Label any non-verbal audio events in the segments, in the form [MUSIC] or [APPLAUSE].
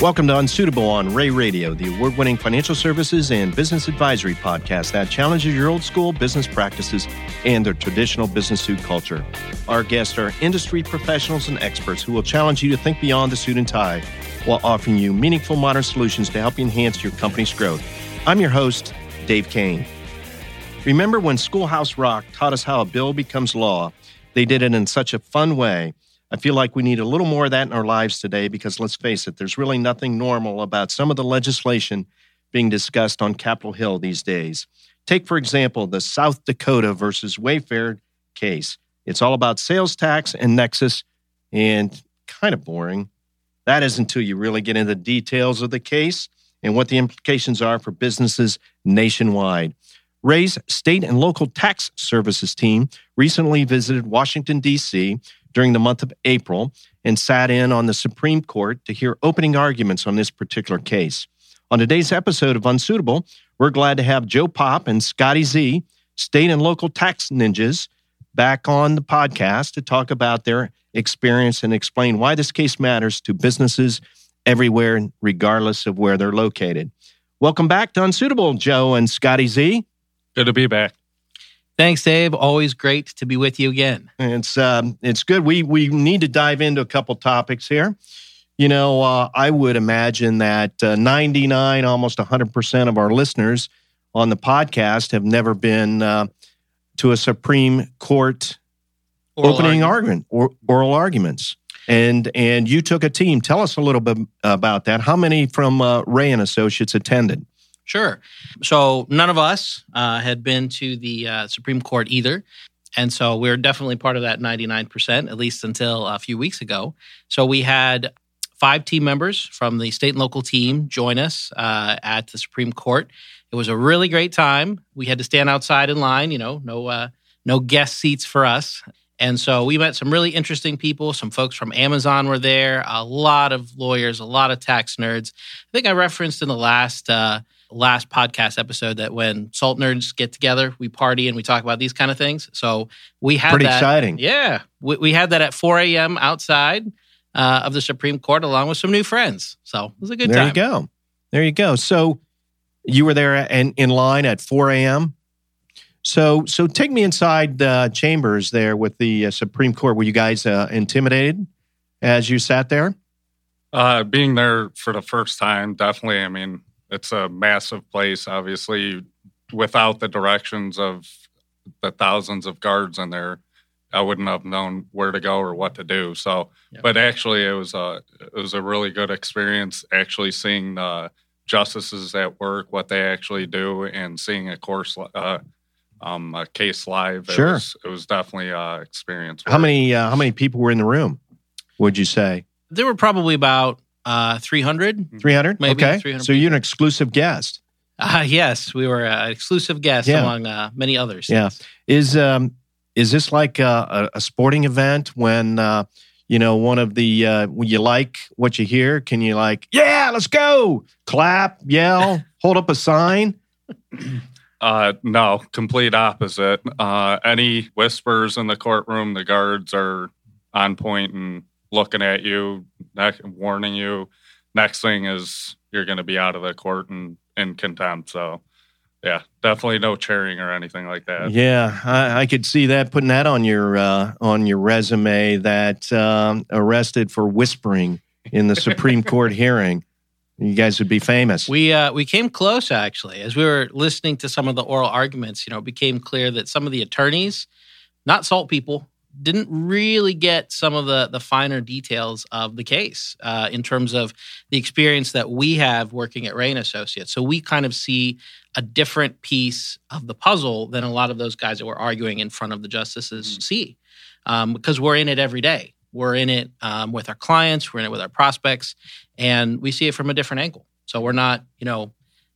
Welcome to Unsuitable on Rea Radio, the award winning financial services and business advisory podcast that challenges your old school business practices and the traditional business suit culture. Our guests are industry professionals and experts who will challenge you to think beyond the suit and tie while offering you meaningful modern solutions to help you enhance your company's growth. I'm your host, Dave Kane. Remember when Schoolhouse Rock taught us how a bill becomes law? They did it in such a fun way. I feel like we need a little more of that in our lives today because let's face it, there's really nothing normal about some of the legislation being discussed on Capitol Hill these days. Take, for example, the South Dakota versus Wayfair case. It's all about sales tax and Nexus and kind of boring. That is until you really get into the details of the case and what the implications are for businesses nationwide. Rea's state and local tax services team recently visited Washington, D.C during the month of April and sat in on the Supreme Court to hear opening arguments on this particular case. On today's episode of Unsuitable, we're glad to have Joe Popp and Scotty Z, state and local tax ninjas, back on the podcast to talk about their experience and explain why this case matters to businesses everywhere, regardless of where they're located. Welcome back to Unsuitable, Joe and Scotty Z. Good to be back. Thanks, Dave. Always great to be with you again. It's um, it's good. We we need to dive into a couple topics here. You know, uh, I would imagine that uh, 99, almost 100% of our listeners on the podcast have never been uh, to a Supreme Court oral opening argument, argument or oral arguments. And and you took a team. Tell us a little bit about that. How many from uh, Rea and Associates attended? Sure. So none of us uh, had been to the uh, Supreme Court either. And so we are definitely part of that 99%, at least until a few weeks ago. So we had five team members from the state and local team join us uh, at the Supreme Court. It was a really great time. We had to stand outside in line, you know, no uh, no guest seats for us. And so we met some really interesting people. Some folks from Amazon were there, a lot of lawyers, a lot of tax nerds. I think I referenced in the last uh, last podcast episode that when salt nerds get together, we party and we talk about these kind of things. So we had pretty that, exciting. Yeah, we, we, had that at 4 a.m. outside uh, of the Supreme Court, along with some new friends. So it was a good there time. There you go. There you go. So you were there and in line at 4 a.m. So so take me inside the chambers there with the uh, Supreme Court. Were you guys uh, intimidated as you sat there? Uh, being there for the first time, definitely. I mean, it's a massive place. Obviously, without the directions of the thousands of guards in there, I wouldn't have known where to go or what to do. So, yeah. but actually, it was a it was a really good experience. Actually, seeing the justices at work, what they actually do, and seeing a course, uh, um, a case live. It sure, was, it was definitely a experience. How many uh, how many people were in the room? Would you say there were probably about uh, 300. 300? Maybe okay. 300 so you're an exclusive guest. Uh, yes, we were an exclusive guest yeah. among uh, many others. Yeah. Yes. Is um is this like a, a sporting event when uh, you know one of the uh, when you like what you hear? Can you like yeah, let's go, clap, yell, [LAUGHS] hold up a sign? Uh, no, complete opposite. Uh, any whispers in the courtroom, the guards are on point and looking at you, warning you. Next thing is you're going to be out of the court and in contempt. So, yeah, definitely no cheering or anything like that. Yeah, I, I could see that putting that on your uh, on your resume. That um, arrested for whispering in the Supreme Court hearing. You guys would be famous. We uh, we came close actually as we were listening to some of the oral arguments. You know, it became clear that some of the attorneys, not salt people, didn't really get some of the the finer details of the case uh, in terms of the experience that we have working at Rea and Associates. So we kind of see a different piece of the puzzle than a lot of those guys that were arguing in front of the justices mm-hmm. see, um, because we're in it every day. We're in it um, with our clients. We're in it with our prospects, and we see it from a different angle. So we're not, you know,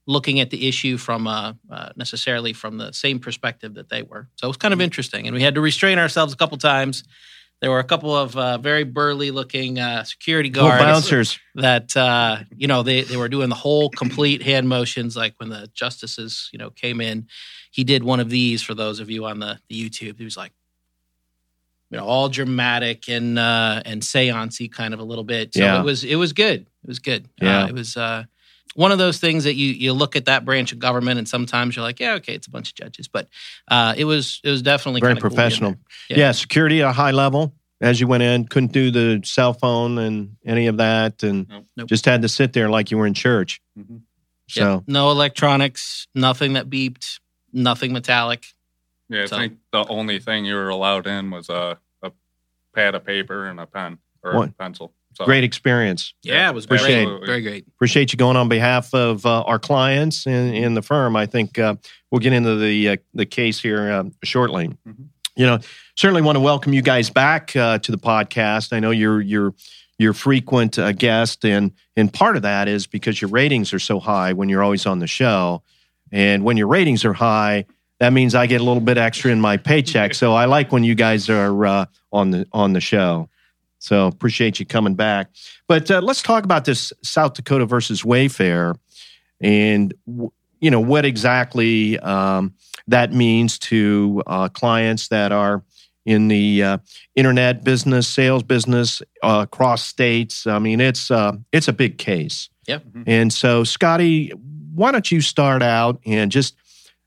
looking at the issue from uh, uh, necessarily from the same perspective that they were. So it was kind of mm-hmm. interesting, and we had to restrain ourselves a couple times. There were a couple of uh, very burly looking uh, security guards, bouncers that uh, you know they they were doing the whole complete hand motions, like when the justices you know came in. He did one of these for those of you on the, the YouTube. He was like, you know, all dramatic and uh, and seancey kind of a little bit. So Yeah. it was it was good. It was good. Yeah. Uh, it was uh, one of those things that you you look at that branch of government and sometimes you're like, yeah, okay, it's a bunch of judges, but uh, it was it was definitely Very kinda cool professional. Yeah. Yeah. security at a high level as you went in. Couldn't do the cell phone and any of that, and Nope. Nope. just had to sit there like you were in church. Mhm. So Yeah. no electronics, nothing that beeped, nothing metallic. Yeah, I So- think the only thing you were allowed in was a, a pad of paper and a pen or a pencil. So, great experience. Yeah, it was Appreciate great. it. Very great. Appreciate you going on behalf of uh, our clients in, in the firm. I think uh, we'll get into the uh, the case here uh, shortly. Mhm. You know, certainly want to welcome you guys back uh, to the podcast. I know you're you're you're frequent uh, guest, and and part of that is because your ratings are so high when you're always on the show, and when your ratings are high, that means I get a little bit extra in my paycheck. [LAUGHS] so I like when you guys are uh, on the on the show. So appreciate you coming back. But uh, let's talk about this South Dakota versus Wayfair, and w- you know what exactly um, that means to uh, clients that are in the uh, internet business, sales business uh, across states. I mean, it's uh, it's a big case. Yep. Mhm. And so, Scotty, why don't you start out and just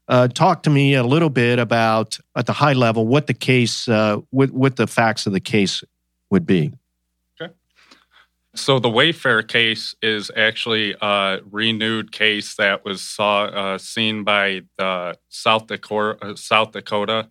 uh, talk to me a little bit about, at the high level, what the case, uh, what what the facts of the case would be. Okay. So the Wayfair case is actually a renewed case that was saw uh, seen by the South Dakota uh, South Dakota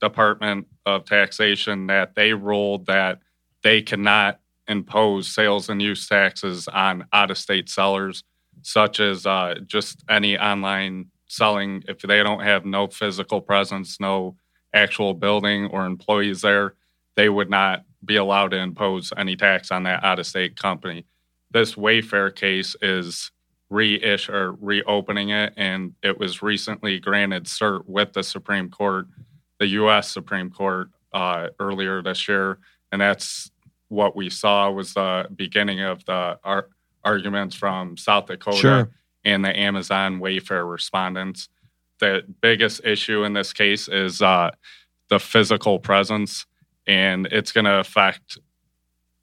Department of Taxation that they ruled that they cannot impose sales and use taxes on out of state sellers, such as uh, just any online selling. If they don't have no physical presence, no actual building or employees there, they would not be allowed to impose any tax on that out of state company. This Wayfair case is reissue or reopening it, and it was recently granted cert with the Supreme Court, the U.S. Supreme Court, uh, earlier this year, and that's what we saw was the beginning of the ar- arguments from South Dakota Sure. and the Amazon Wayfair respondents. The biggest issue in this case is uh, the physical presence, and it's going to affect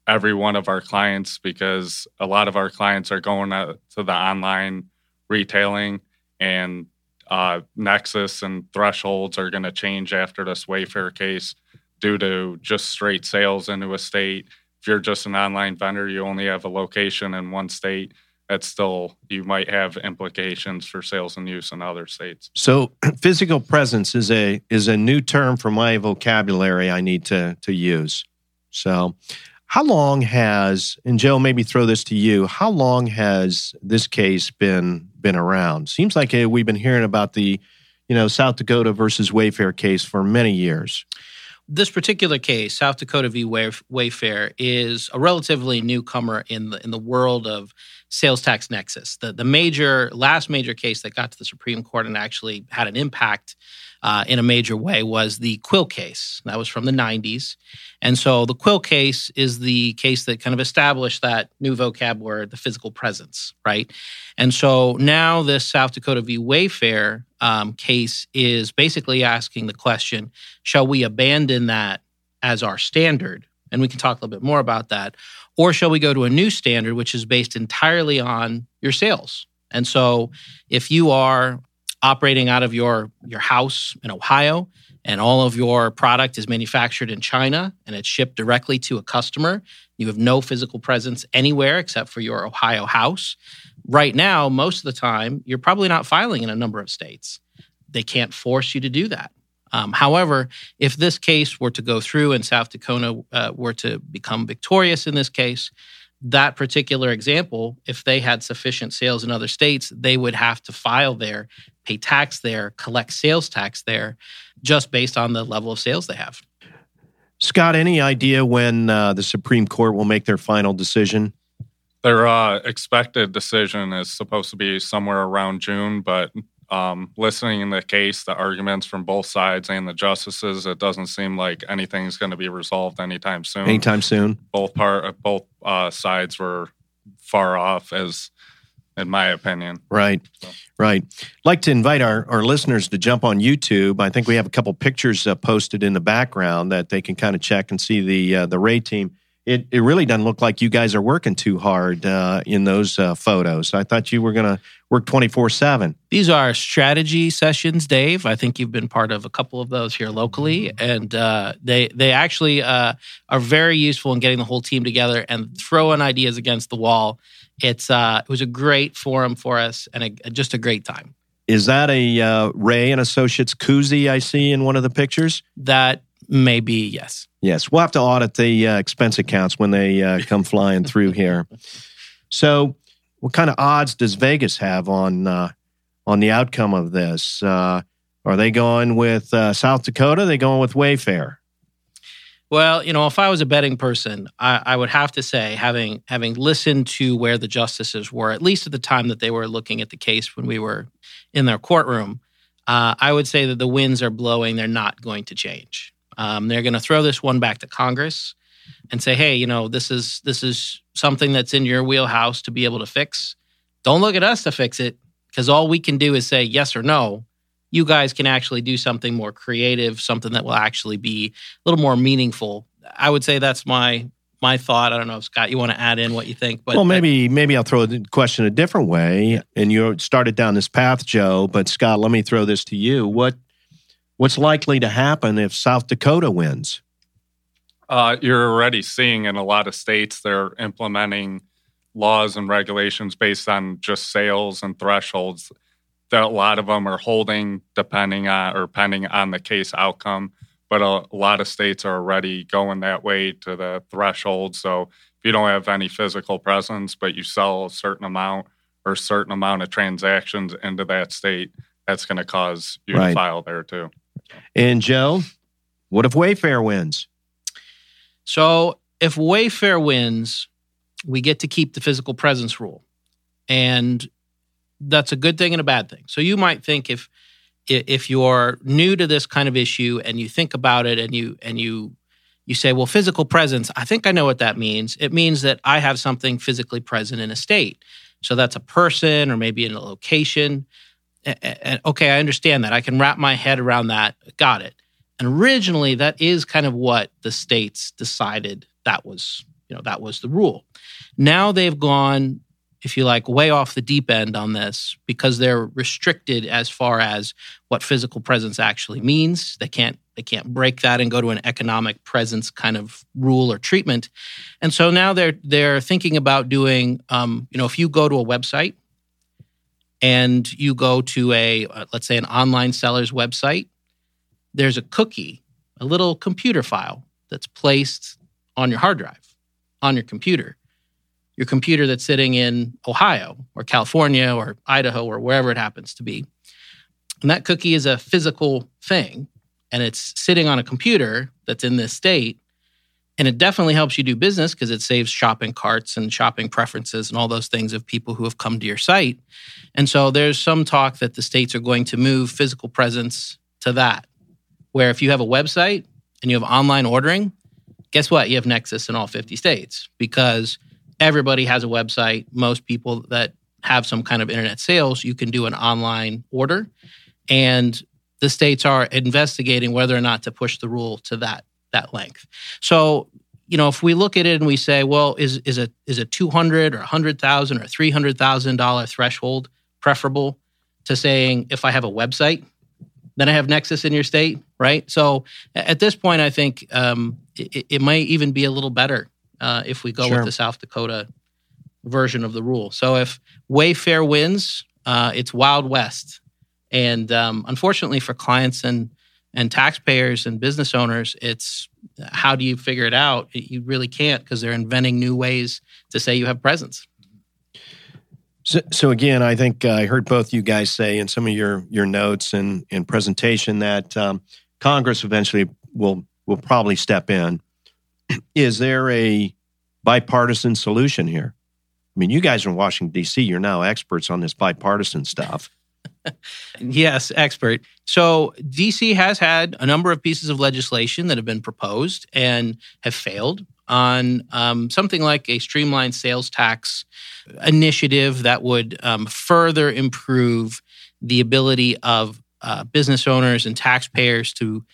every one of our clients because a lot of our clients are going to, the online retailing, and uh, Nexus and thresholds are going to change after this Wayfair case due to just straight sales into a state. If you're just an online vendor, you only have a location in one state that's still you might have implications for sales and use in other states. So, [CLEARS THROAT] physical presence is a is a new term for my vocabulary. I need to to use. So, how long has and Joe, maybe throw this to you. How long has this case been been around? Seems like we've been hearing about the, you know, South Dakota versus Wayfair case for many years. This particular case, South Dakota v. Wayfair, is a relatively newcomer in the in the world of sales tax nexus. The the major last major case that got to the Supreme Court and actually had an impact uh, in a major way was the Quill case. That was from the 90s, and so the Quill case is the case that kind of established that new vocab word, the physical presence, right? And so now this South Dakota v. Wayfair um, case is basically asking the question shall we abandon that as our standard? And we can talk a little bit more about that. Or shall we go to a new standard, which is based entirely on your sales? And so if you are operating out of your, your house in Ohio and all of your product is manufactured in China and it's shipped directly to a customer, you have no physical presence anywhere except for your Ohio house. Right now, most of the time, you're probably not filing in a number of states. They can't force you to do that. Um, however, if this case were to go through and South Dakota uh, were to become victorious in this case, that particular example, if they had sufficient sales in other states, they would have to file there, pay tax there, collect sales tax there, just based on the level of sales they have. Scott, any idea when uh, the Supreme Court will make their final decision? Their uh, expected decision is supposed to be somewhere around June, but um, listening in the case, the arguments from both sides and the justices, it doesn't seem like anything's going to be resolved anytime soon. Anytime soon? Both part, both uh, sides were far off as in my opinion. Right, right. Like to invite our, our listeners to jump on YouTube. I think we have a couple pictures uh, posted in the background that they can kind of check and see the uh, the Rea team. It, it really doesn't look like you guys are working too hard uh, in those uh, photos. I thought you were going to work 24 7. These are strategy sessions, Dave. I think you've been part of a couple of those here locally, and uh, they they actually uh, are very useful in getting the whole team together and throwing ideas against the wall. It's uh, it was a great forum for us and a, just a great time. Is that a uh, Rea and Associates koozie I see in one of the pictures? That may be yes. Yes, we'll have to audit the uh, expense accounts when they uh, come flying through here. [LAUGHS] So, what kind of odds does Vegas have on uh, on the outcome of this? Uh, are they going with uh, South Dakota? Are they going with Wayfair? Well, you know, if I was a betting person, I, I, would have to say, having having listened to where the justices were, at least at the time that they were looking at the case when we were in their courtroom, uh, I would say that the winds are blowing. They're not going to change. Um, they're going to throw this one back to Congress and say, "Hey, you know, this is this is something that's in your wheelhouse to be able to fix. Don't look at us to fix it because all we can do is say yes or no. You guys can actually do something more creative, something that will actually be a little more meaningful." I would say that's my my thought. I don't know if Scott, you want to add in what you think, but well, maybe maybe I'll throw the question a different way. And you started down this path, Joe. But Scott, let me throw this to you. What What's likely to happen if South Dakota wins? Uh, you're already seeing in a lot of states they're implementing laws and regulations based on just sales and thresholds. That a lot of them are holding depending on or pending on the case outcome. But a, a lot of states are already going that way to the threshold. So if you don't have any physical presence, but you sell a certain amount or a certain amount of transactions into that state, that's going to cause you right. to file there too. And Joe, what if Wayfair wins? So if Wayfair wins, we get to keep the physical presence rule. And that's a good thing and a bad thing. So you might think if if you're new to this kind of issue and you think about it and you and you you say, well, physical presence, I think I know what that means. It means that I have something physically present in a state. So that's a person or maybe in a location and okay, I understand that. I can wrap my head around that. Got it. And originally, that is kind of what the states decided that was, you know, that was the rule. Now they've gone, if you like, way off the deep end on this because they're restricted as far as what physical presence actually means. They can't they can't break that and go to an economic presence kind of rule or treatment. And so now they're they're thinking about doing, um, you know, if you go to a website and you go to a, uh, let's say, an online seller's website, there's a cookie, a little computer file that's placed on your hard drive, on your computer. Your computer that's sitting in Ohio or California or Idaho or wherever it happens to be. And that cookie is a physical thing and it's sitting on a computer that's in this state and it definitely helps you do business because it saves shopping carts and shopping preferences and all those things of people who have come to your site. And so there's some talk that the states are going to move physical presence to that, where if you have a website and you have online ordering, guess what? You have Nexus in all 50 states because everybody has a website. Most people that have some kind of internet sales, you can do an online order. And the states are investigating whether or not to push the rule to that that length. So, you know, if we look at it and we say, well, is is a is a two hundred or hundred thousand or three hundred thousand dollar threshold preferable to saying if I have a website, then I have Nexus in your state, right? So at this point, I think um, it, it, might even be a little better uh, if we go sure. with the South Dakota version of the rule. So if Wayfair wins, uh, it's Wild West, and um, unfortunately for clients and and taxpayers and business owners, it's how do you figure it out? You really can't because they're inventing new ways to say you have presence. So, so again, I think uh, I heard both you guys say in some of your your notes and, and presentation that um, Congress eventually will will probably step in. [CLEARS THROAT] Is there a bipartisan solution here? I mean, you guys in Washington D.C. You're now experts on this bipartisan stuff. [LAUGHS] yes, expert. So DC has had a number of pieces of legislation that have been proposed and have failed. on um, something like a streamlined sales tax initiative that would um, further improve the ability of uh, business owners and taxpayers to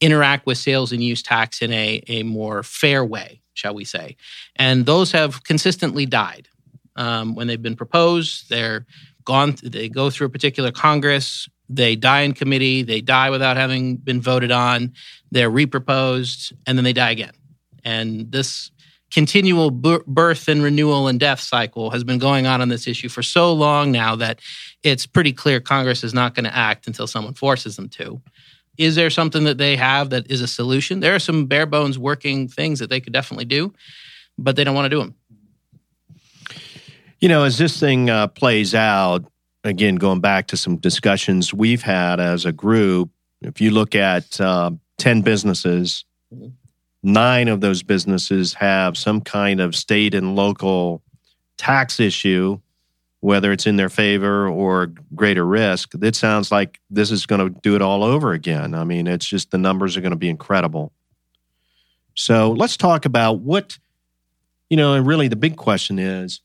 interact with sales and use tax in a, a more fair way, shall we say. And those have consistently died. Um, when they've been proposed, they're gone, they go through a particular Congress, they die in committee, they die without having been voted on, they're reproposed, and then they die again. And this continual birth and renewal and death cycle has been going on on this issue for so long now that it's pretty clear Congress is not going to act until someone forces them to. Is there something that they have that is a solution? There are some bare bones working things that they could definitely do, but they don't want to do them. You know, as this thing uh, plays out, again, going back to some discussions we've had as a group, if you look at uh, 10 businesses, nine of those businesses have some kind of state and local tax issue, whether it's in their favor or greater risk, it sounds like this is going to do it all over again. I mean, it's just the numbers are going to be incredible. So let's talk about what, you know, and really the big question is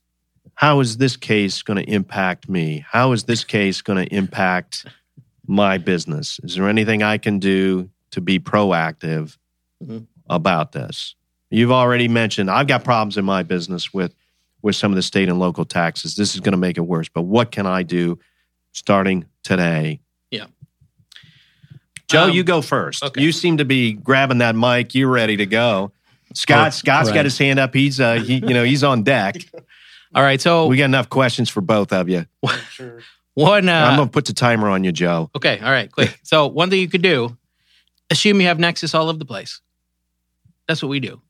how is this case going to impact me? How is this case going to impact my business? Is there anything I can do to be proactive? Mm-hmm about this. You've already mentioned I've got problems in my business with with some of the state and local taxes. This is going to make it worse. But what can I do starting today? Yeah. Joe, um, you go first. Okay. You seem to be grabbing that mic. You're ready to go. Scott, oh, Scott's right. got his hand up. He's uh, he, you know, he's on deck. [LAUGHS] All right, so we got enough questions for both of you. [LAUGHS] Sure. One, uh, I'm gonna put the timer on you, Joe. Okay, all right, quick. so one thing you could do: assume you have Nexus all over the place. That's what we do.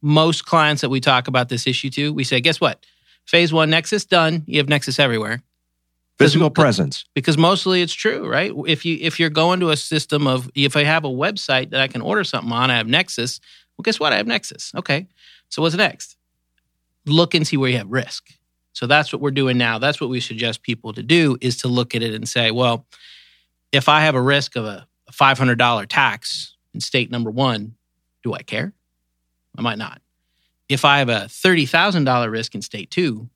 Most clients that we talk about this issue to, we say, guess what? Phase one Nexus done. You have Nexus everywhere. Physical presence. Because mostly it's true, right? If you if you're going to a system of if I have a website that I can order something on, I have Nexus. Well, guess what? I have Nexus. Okay. So what's next? Look and see where you have risk. So that's what we're doing now. That's what we suggest people to do is to look at it and say, well, if I have a risk of a $500 tax in state number one, do I care? I might not. If I have a $30,000 risk in state two,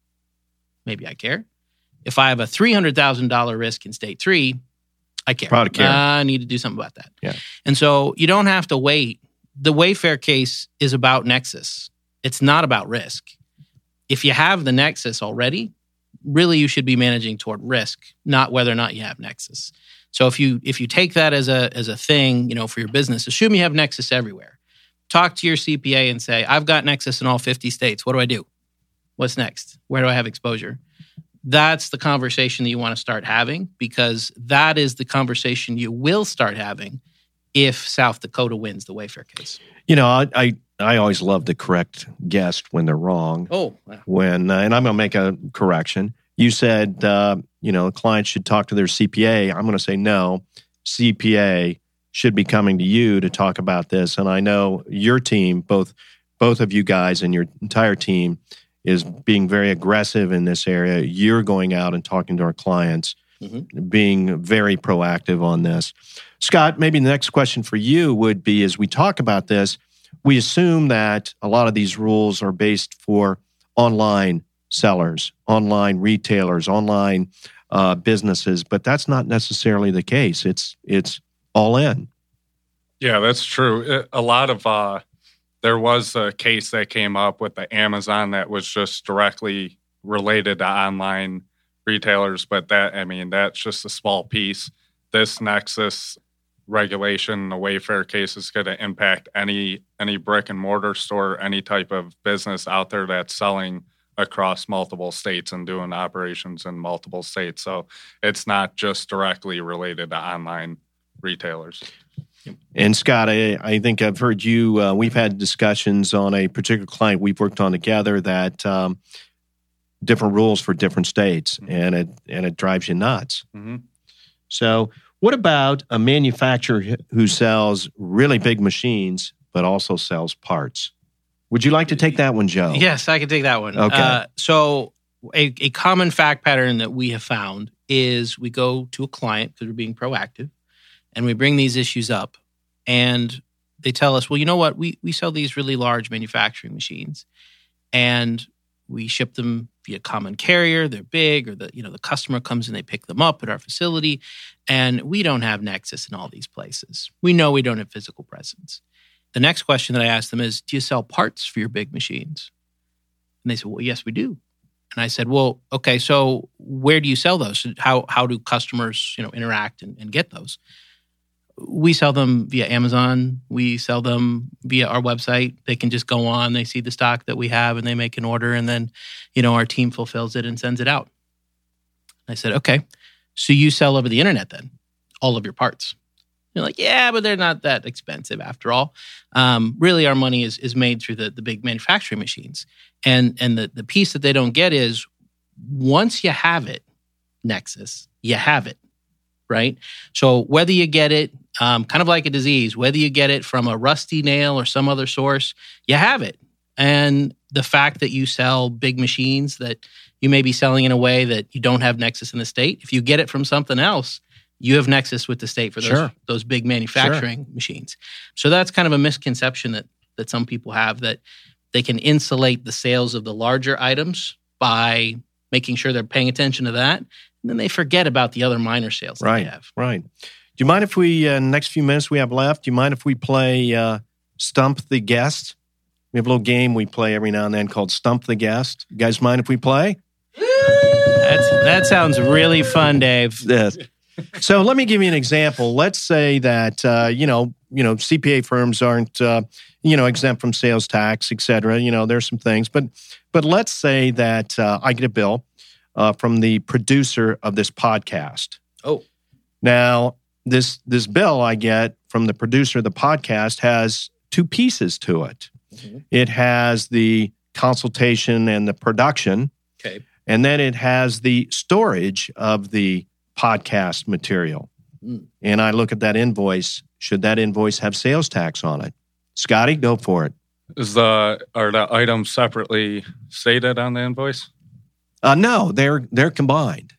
maybe I care. If I have a $300,000 risk in state three, I care. Probably care. I need to do something about that. Yeah. And so you don't have to wait. The Wayfair case is about Nexus. It's not about risk. If you have the Nexus already, really you should be managing toward risk, not whether or not you have Nexus. So if you if you take that as a as a thing, you know, for your business, assume you have Nexus everywhere talk to your CPA and say, I've got Nexus in all 50 states. What do I do? What's next? Where do I have exposure? That's the conversation that you want to start having because that is the conversation you will start having if South Dakota wins the Wayfair case. You know, I I, I always love to correct guests when they're wrong. Oh, when uh, and I'm going to make a correction. You said uh, you know clients should talk to their CPA. I'm going to say no. CPA should be coming to you to talk about this. And I know your team, both both of you guys and your entire team, is being very aggressive in this area. You're going out and talking to our clients, mm-hmm. being very proactive on this. Scott, maybe the next question for you would be as we talk about this, we assume that a lot of these rules are based for online sellers, online retailers, online uh, businesses, but that's not necessarily the case. It's it's all in. Yeah, that's true. A lot of uh, there was a case that came up with the Amazon that was just directly related to online retailers, but that I mean that's just a small piece. This Nexus regulation, the Wayfair case, is going to impact any any brick and mortar store, any type of business out there that's selling across multiple states and doing operations in multiple states. So it's not just directly related to online retailers. And Scott, I, I think I've heard you. Uh, we've had discussions on a particular client we've worked on together that um, different rules for different states, mm-hmm. and it and it drives you nuts. Mm-hmm. So, what about a manufacturer who sells really big machines but also sells parts? Would you like to take that one, Joe? Yes, I can take that one. Okay. Uh, so, a, a common fact pattern that we have found is we go to a client because we're being proactive and we bring these issues up and they tell us, well, you know what, we we sell these really large manufacturing machines, and we ship them via common carrier. They're big, or the you know the customer comes and they pick them up at our facility, and we don't have Nexus in all these places. We know we don't have physical presence. The next question that I asked them is, do you sell parts for your big machines? And they said, well, yes, we do. And I said, well, okay, so where do you sell those? How how do customers you know interact and, and get those? We sell them via Amazon. We sell them via our website. They can just go on, they see the stock that we have, and they make an order, and then, you know, our team fulfills it and sends it out. I said, okay, so you sell over the internet then, all of your parts. You're like, yeah, but they're not that expensive after all. Um, really, our money is is made through the the big manufacturing machines, and and the the piece that they don't get is once you have it, Nexus, you have it right? So whether you get it, um, kind of like a disease, whether you get it from a rusty nail or some other source, you have it. And the fact that you sell big machines that you may be selling in a way that you don't have nexus in the state, if you get it from something else, you have nexus with the state for those Sure. those big manufacturing machines. So that's kind of a misconception that that some people have that they can insulate the sales of the larger items by making sure they're paying attention to that, and then they forget about the other minor sales that Right. they have. Right. Do you mind if we, uh, next few minutes we have left, do you mind if we play uh, Stump the Guest? We have a little game we play every now and then called Stump the Guest. You guys mind if we play? That's that sounds really fun, Dave. Yes. So let me give you an example. Let's say that uh, you know, you know, CPA firms aren't uh, you know exempt from sales tax, et cetera. You know, there's some things, but but let's say that uh, I get a bill uh, from the producer of this podcast. Oh. Now this this bill I get from the producer of the podcast has two pieces to it. Mhm. It has the consultation and the production, Okay. and then it has the storage of the podcast material. Mm. And I look at that invoice. Should that invoice have sales tax on it? Scotty, go for it. Is the are the items separately stated on the invoice? Uh, no, they're they're combined.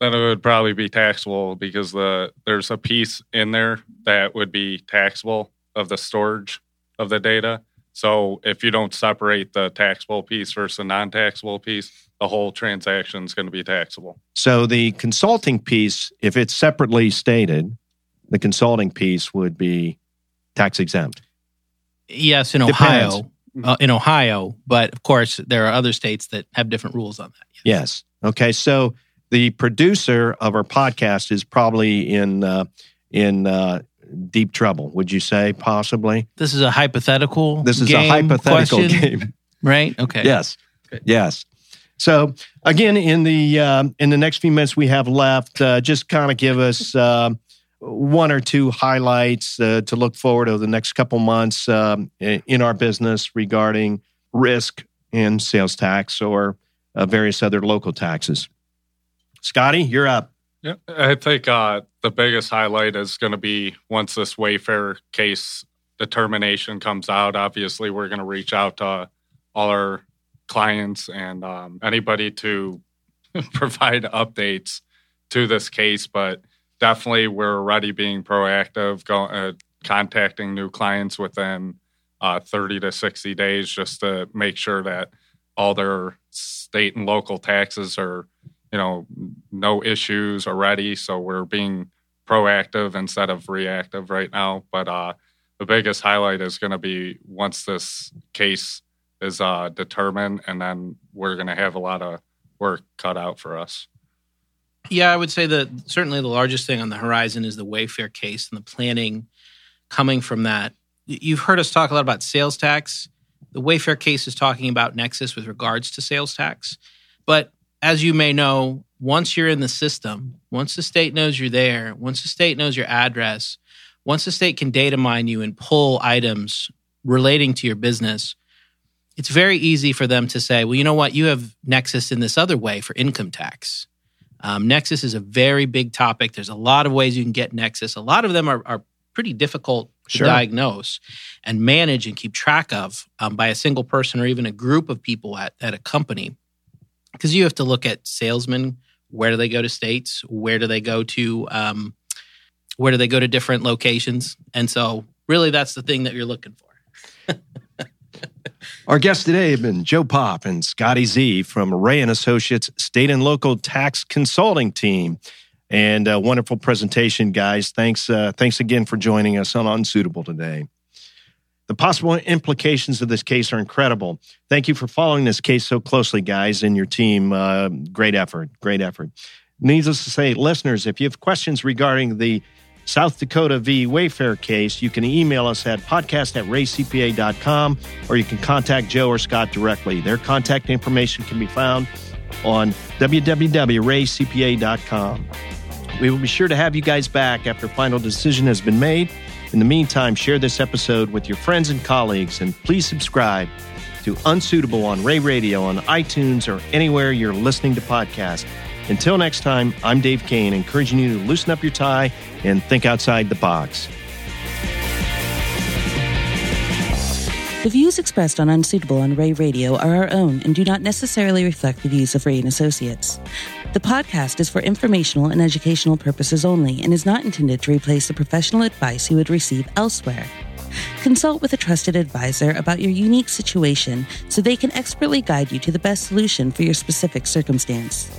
Then it would probably be taxable because the there's a piece in there that would be taxable of the storage of the data. So if you don't separate the taxable piece versus the non-taxable piece, the whole transaction is going to be taxable. So the consulting piece, if it's separately stated, the consulting piece would be tax exempt. Yes, in Ohio. Uh, in Ohio, but of course there are other states that have different rules on that. Yes. Okay. So the producer of our podcast is probably in uh, in uh, deep trouble. Would you say possibly? This is a hypothetical. This is a hypothetical question, game. right? Okay. Yes. Yes. So again, in the um, in the next few minutes we have left, uh, just kind of give us um one or two highlights uh, to look forward to the next couple months um, in our business regarding risk and sales tax or uh, various other local taxes. Scotty, you're up. Yeah, I think uh, the biggest highlight is going to be once this Wayfair case determination comes out. Obviously, we're going to reach out to all our clients and um, anybody to [LAUGHS] provide updates to this case. But definitely, we're already being proactive, go, uh, contacting new clients within uh, 30 to 60 days just to make sure that all their state and local taxes are you know no issues already so we're being proactive instead of reactive right now but uh the biggest highlight is going to be once this case is uh determined and then we're going to have a lot of work cut out for us Yeah, I would say that certainly the largest thing on the horizon is the Wayfair case and the planning coming from that. You've heard us talk a lot about sales tax. The Wayfair case is talking about Nexus with regards to sales tax. But as you may know, once you're in the system, once the state knows you're there, once the state knows your address, once the state can data mine you and pull items relating to your business, it's very easy for them to say, well, you know what? You have Nexus in this other way for income tax. Um, Nexus is a very big topic. There's a lot of ways you can get Nexus. A lot of them are, are pretty difficult to Sure. diagnose and manage and keep track of um, by a single person or even a group of people at, at a company. Because you have to look at salesmen. Where do they go to states? Where do they go to? Um, where do they go to different locations? And so really that's the thing that you're looking for. [LAUGHS] Our guests today have been Joe Popp and Scotty Z from Rea and Associates State and Local Tax Consulting Team. And a wonderful presentation, guys. Thanks, uh, thanks again for joining us on Unsuitable today. The possible implications of this case are incredible. Thank you for following this case so closely, guys, and your team. Uh, great effort, great effort. Needless to say, listeners, if you have questions regarding the South Dakota v. Wayfair case, you can email us at podcast at reacpa.com or you can contact Joe or Scott directly. Their contact information can be found on www.reacpa.com. We will be sure to have you guys back after final decision has been made. In the meantime, share this episode with your friends and colleagues and please subscribe to Unsuitable on Rea Radio on iTunes or anywhere you're listening to podcasts. Until next time, I'm Dave Kane, encouraging you to loosen up your tie and think outside the box. The views expressed on Unsuitable on Rea Radio are our own and do not necessarily reflect the views of Rea and Associates. The podcast is for informational and educational purposes only and is not intended to replace the professional advice you would receive elsewhere. Consult with a trusted advisor about your unique situation so they can expertly guide you to the best solution for your specific circumstance.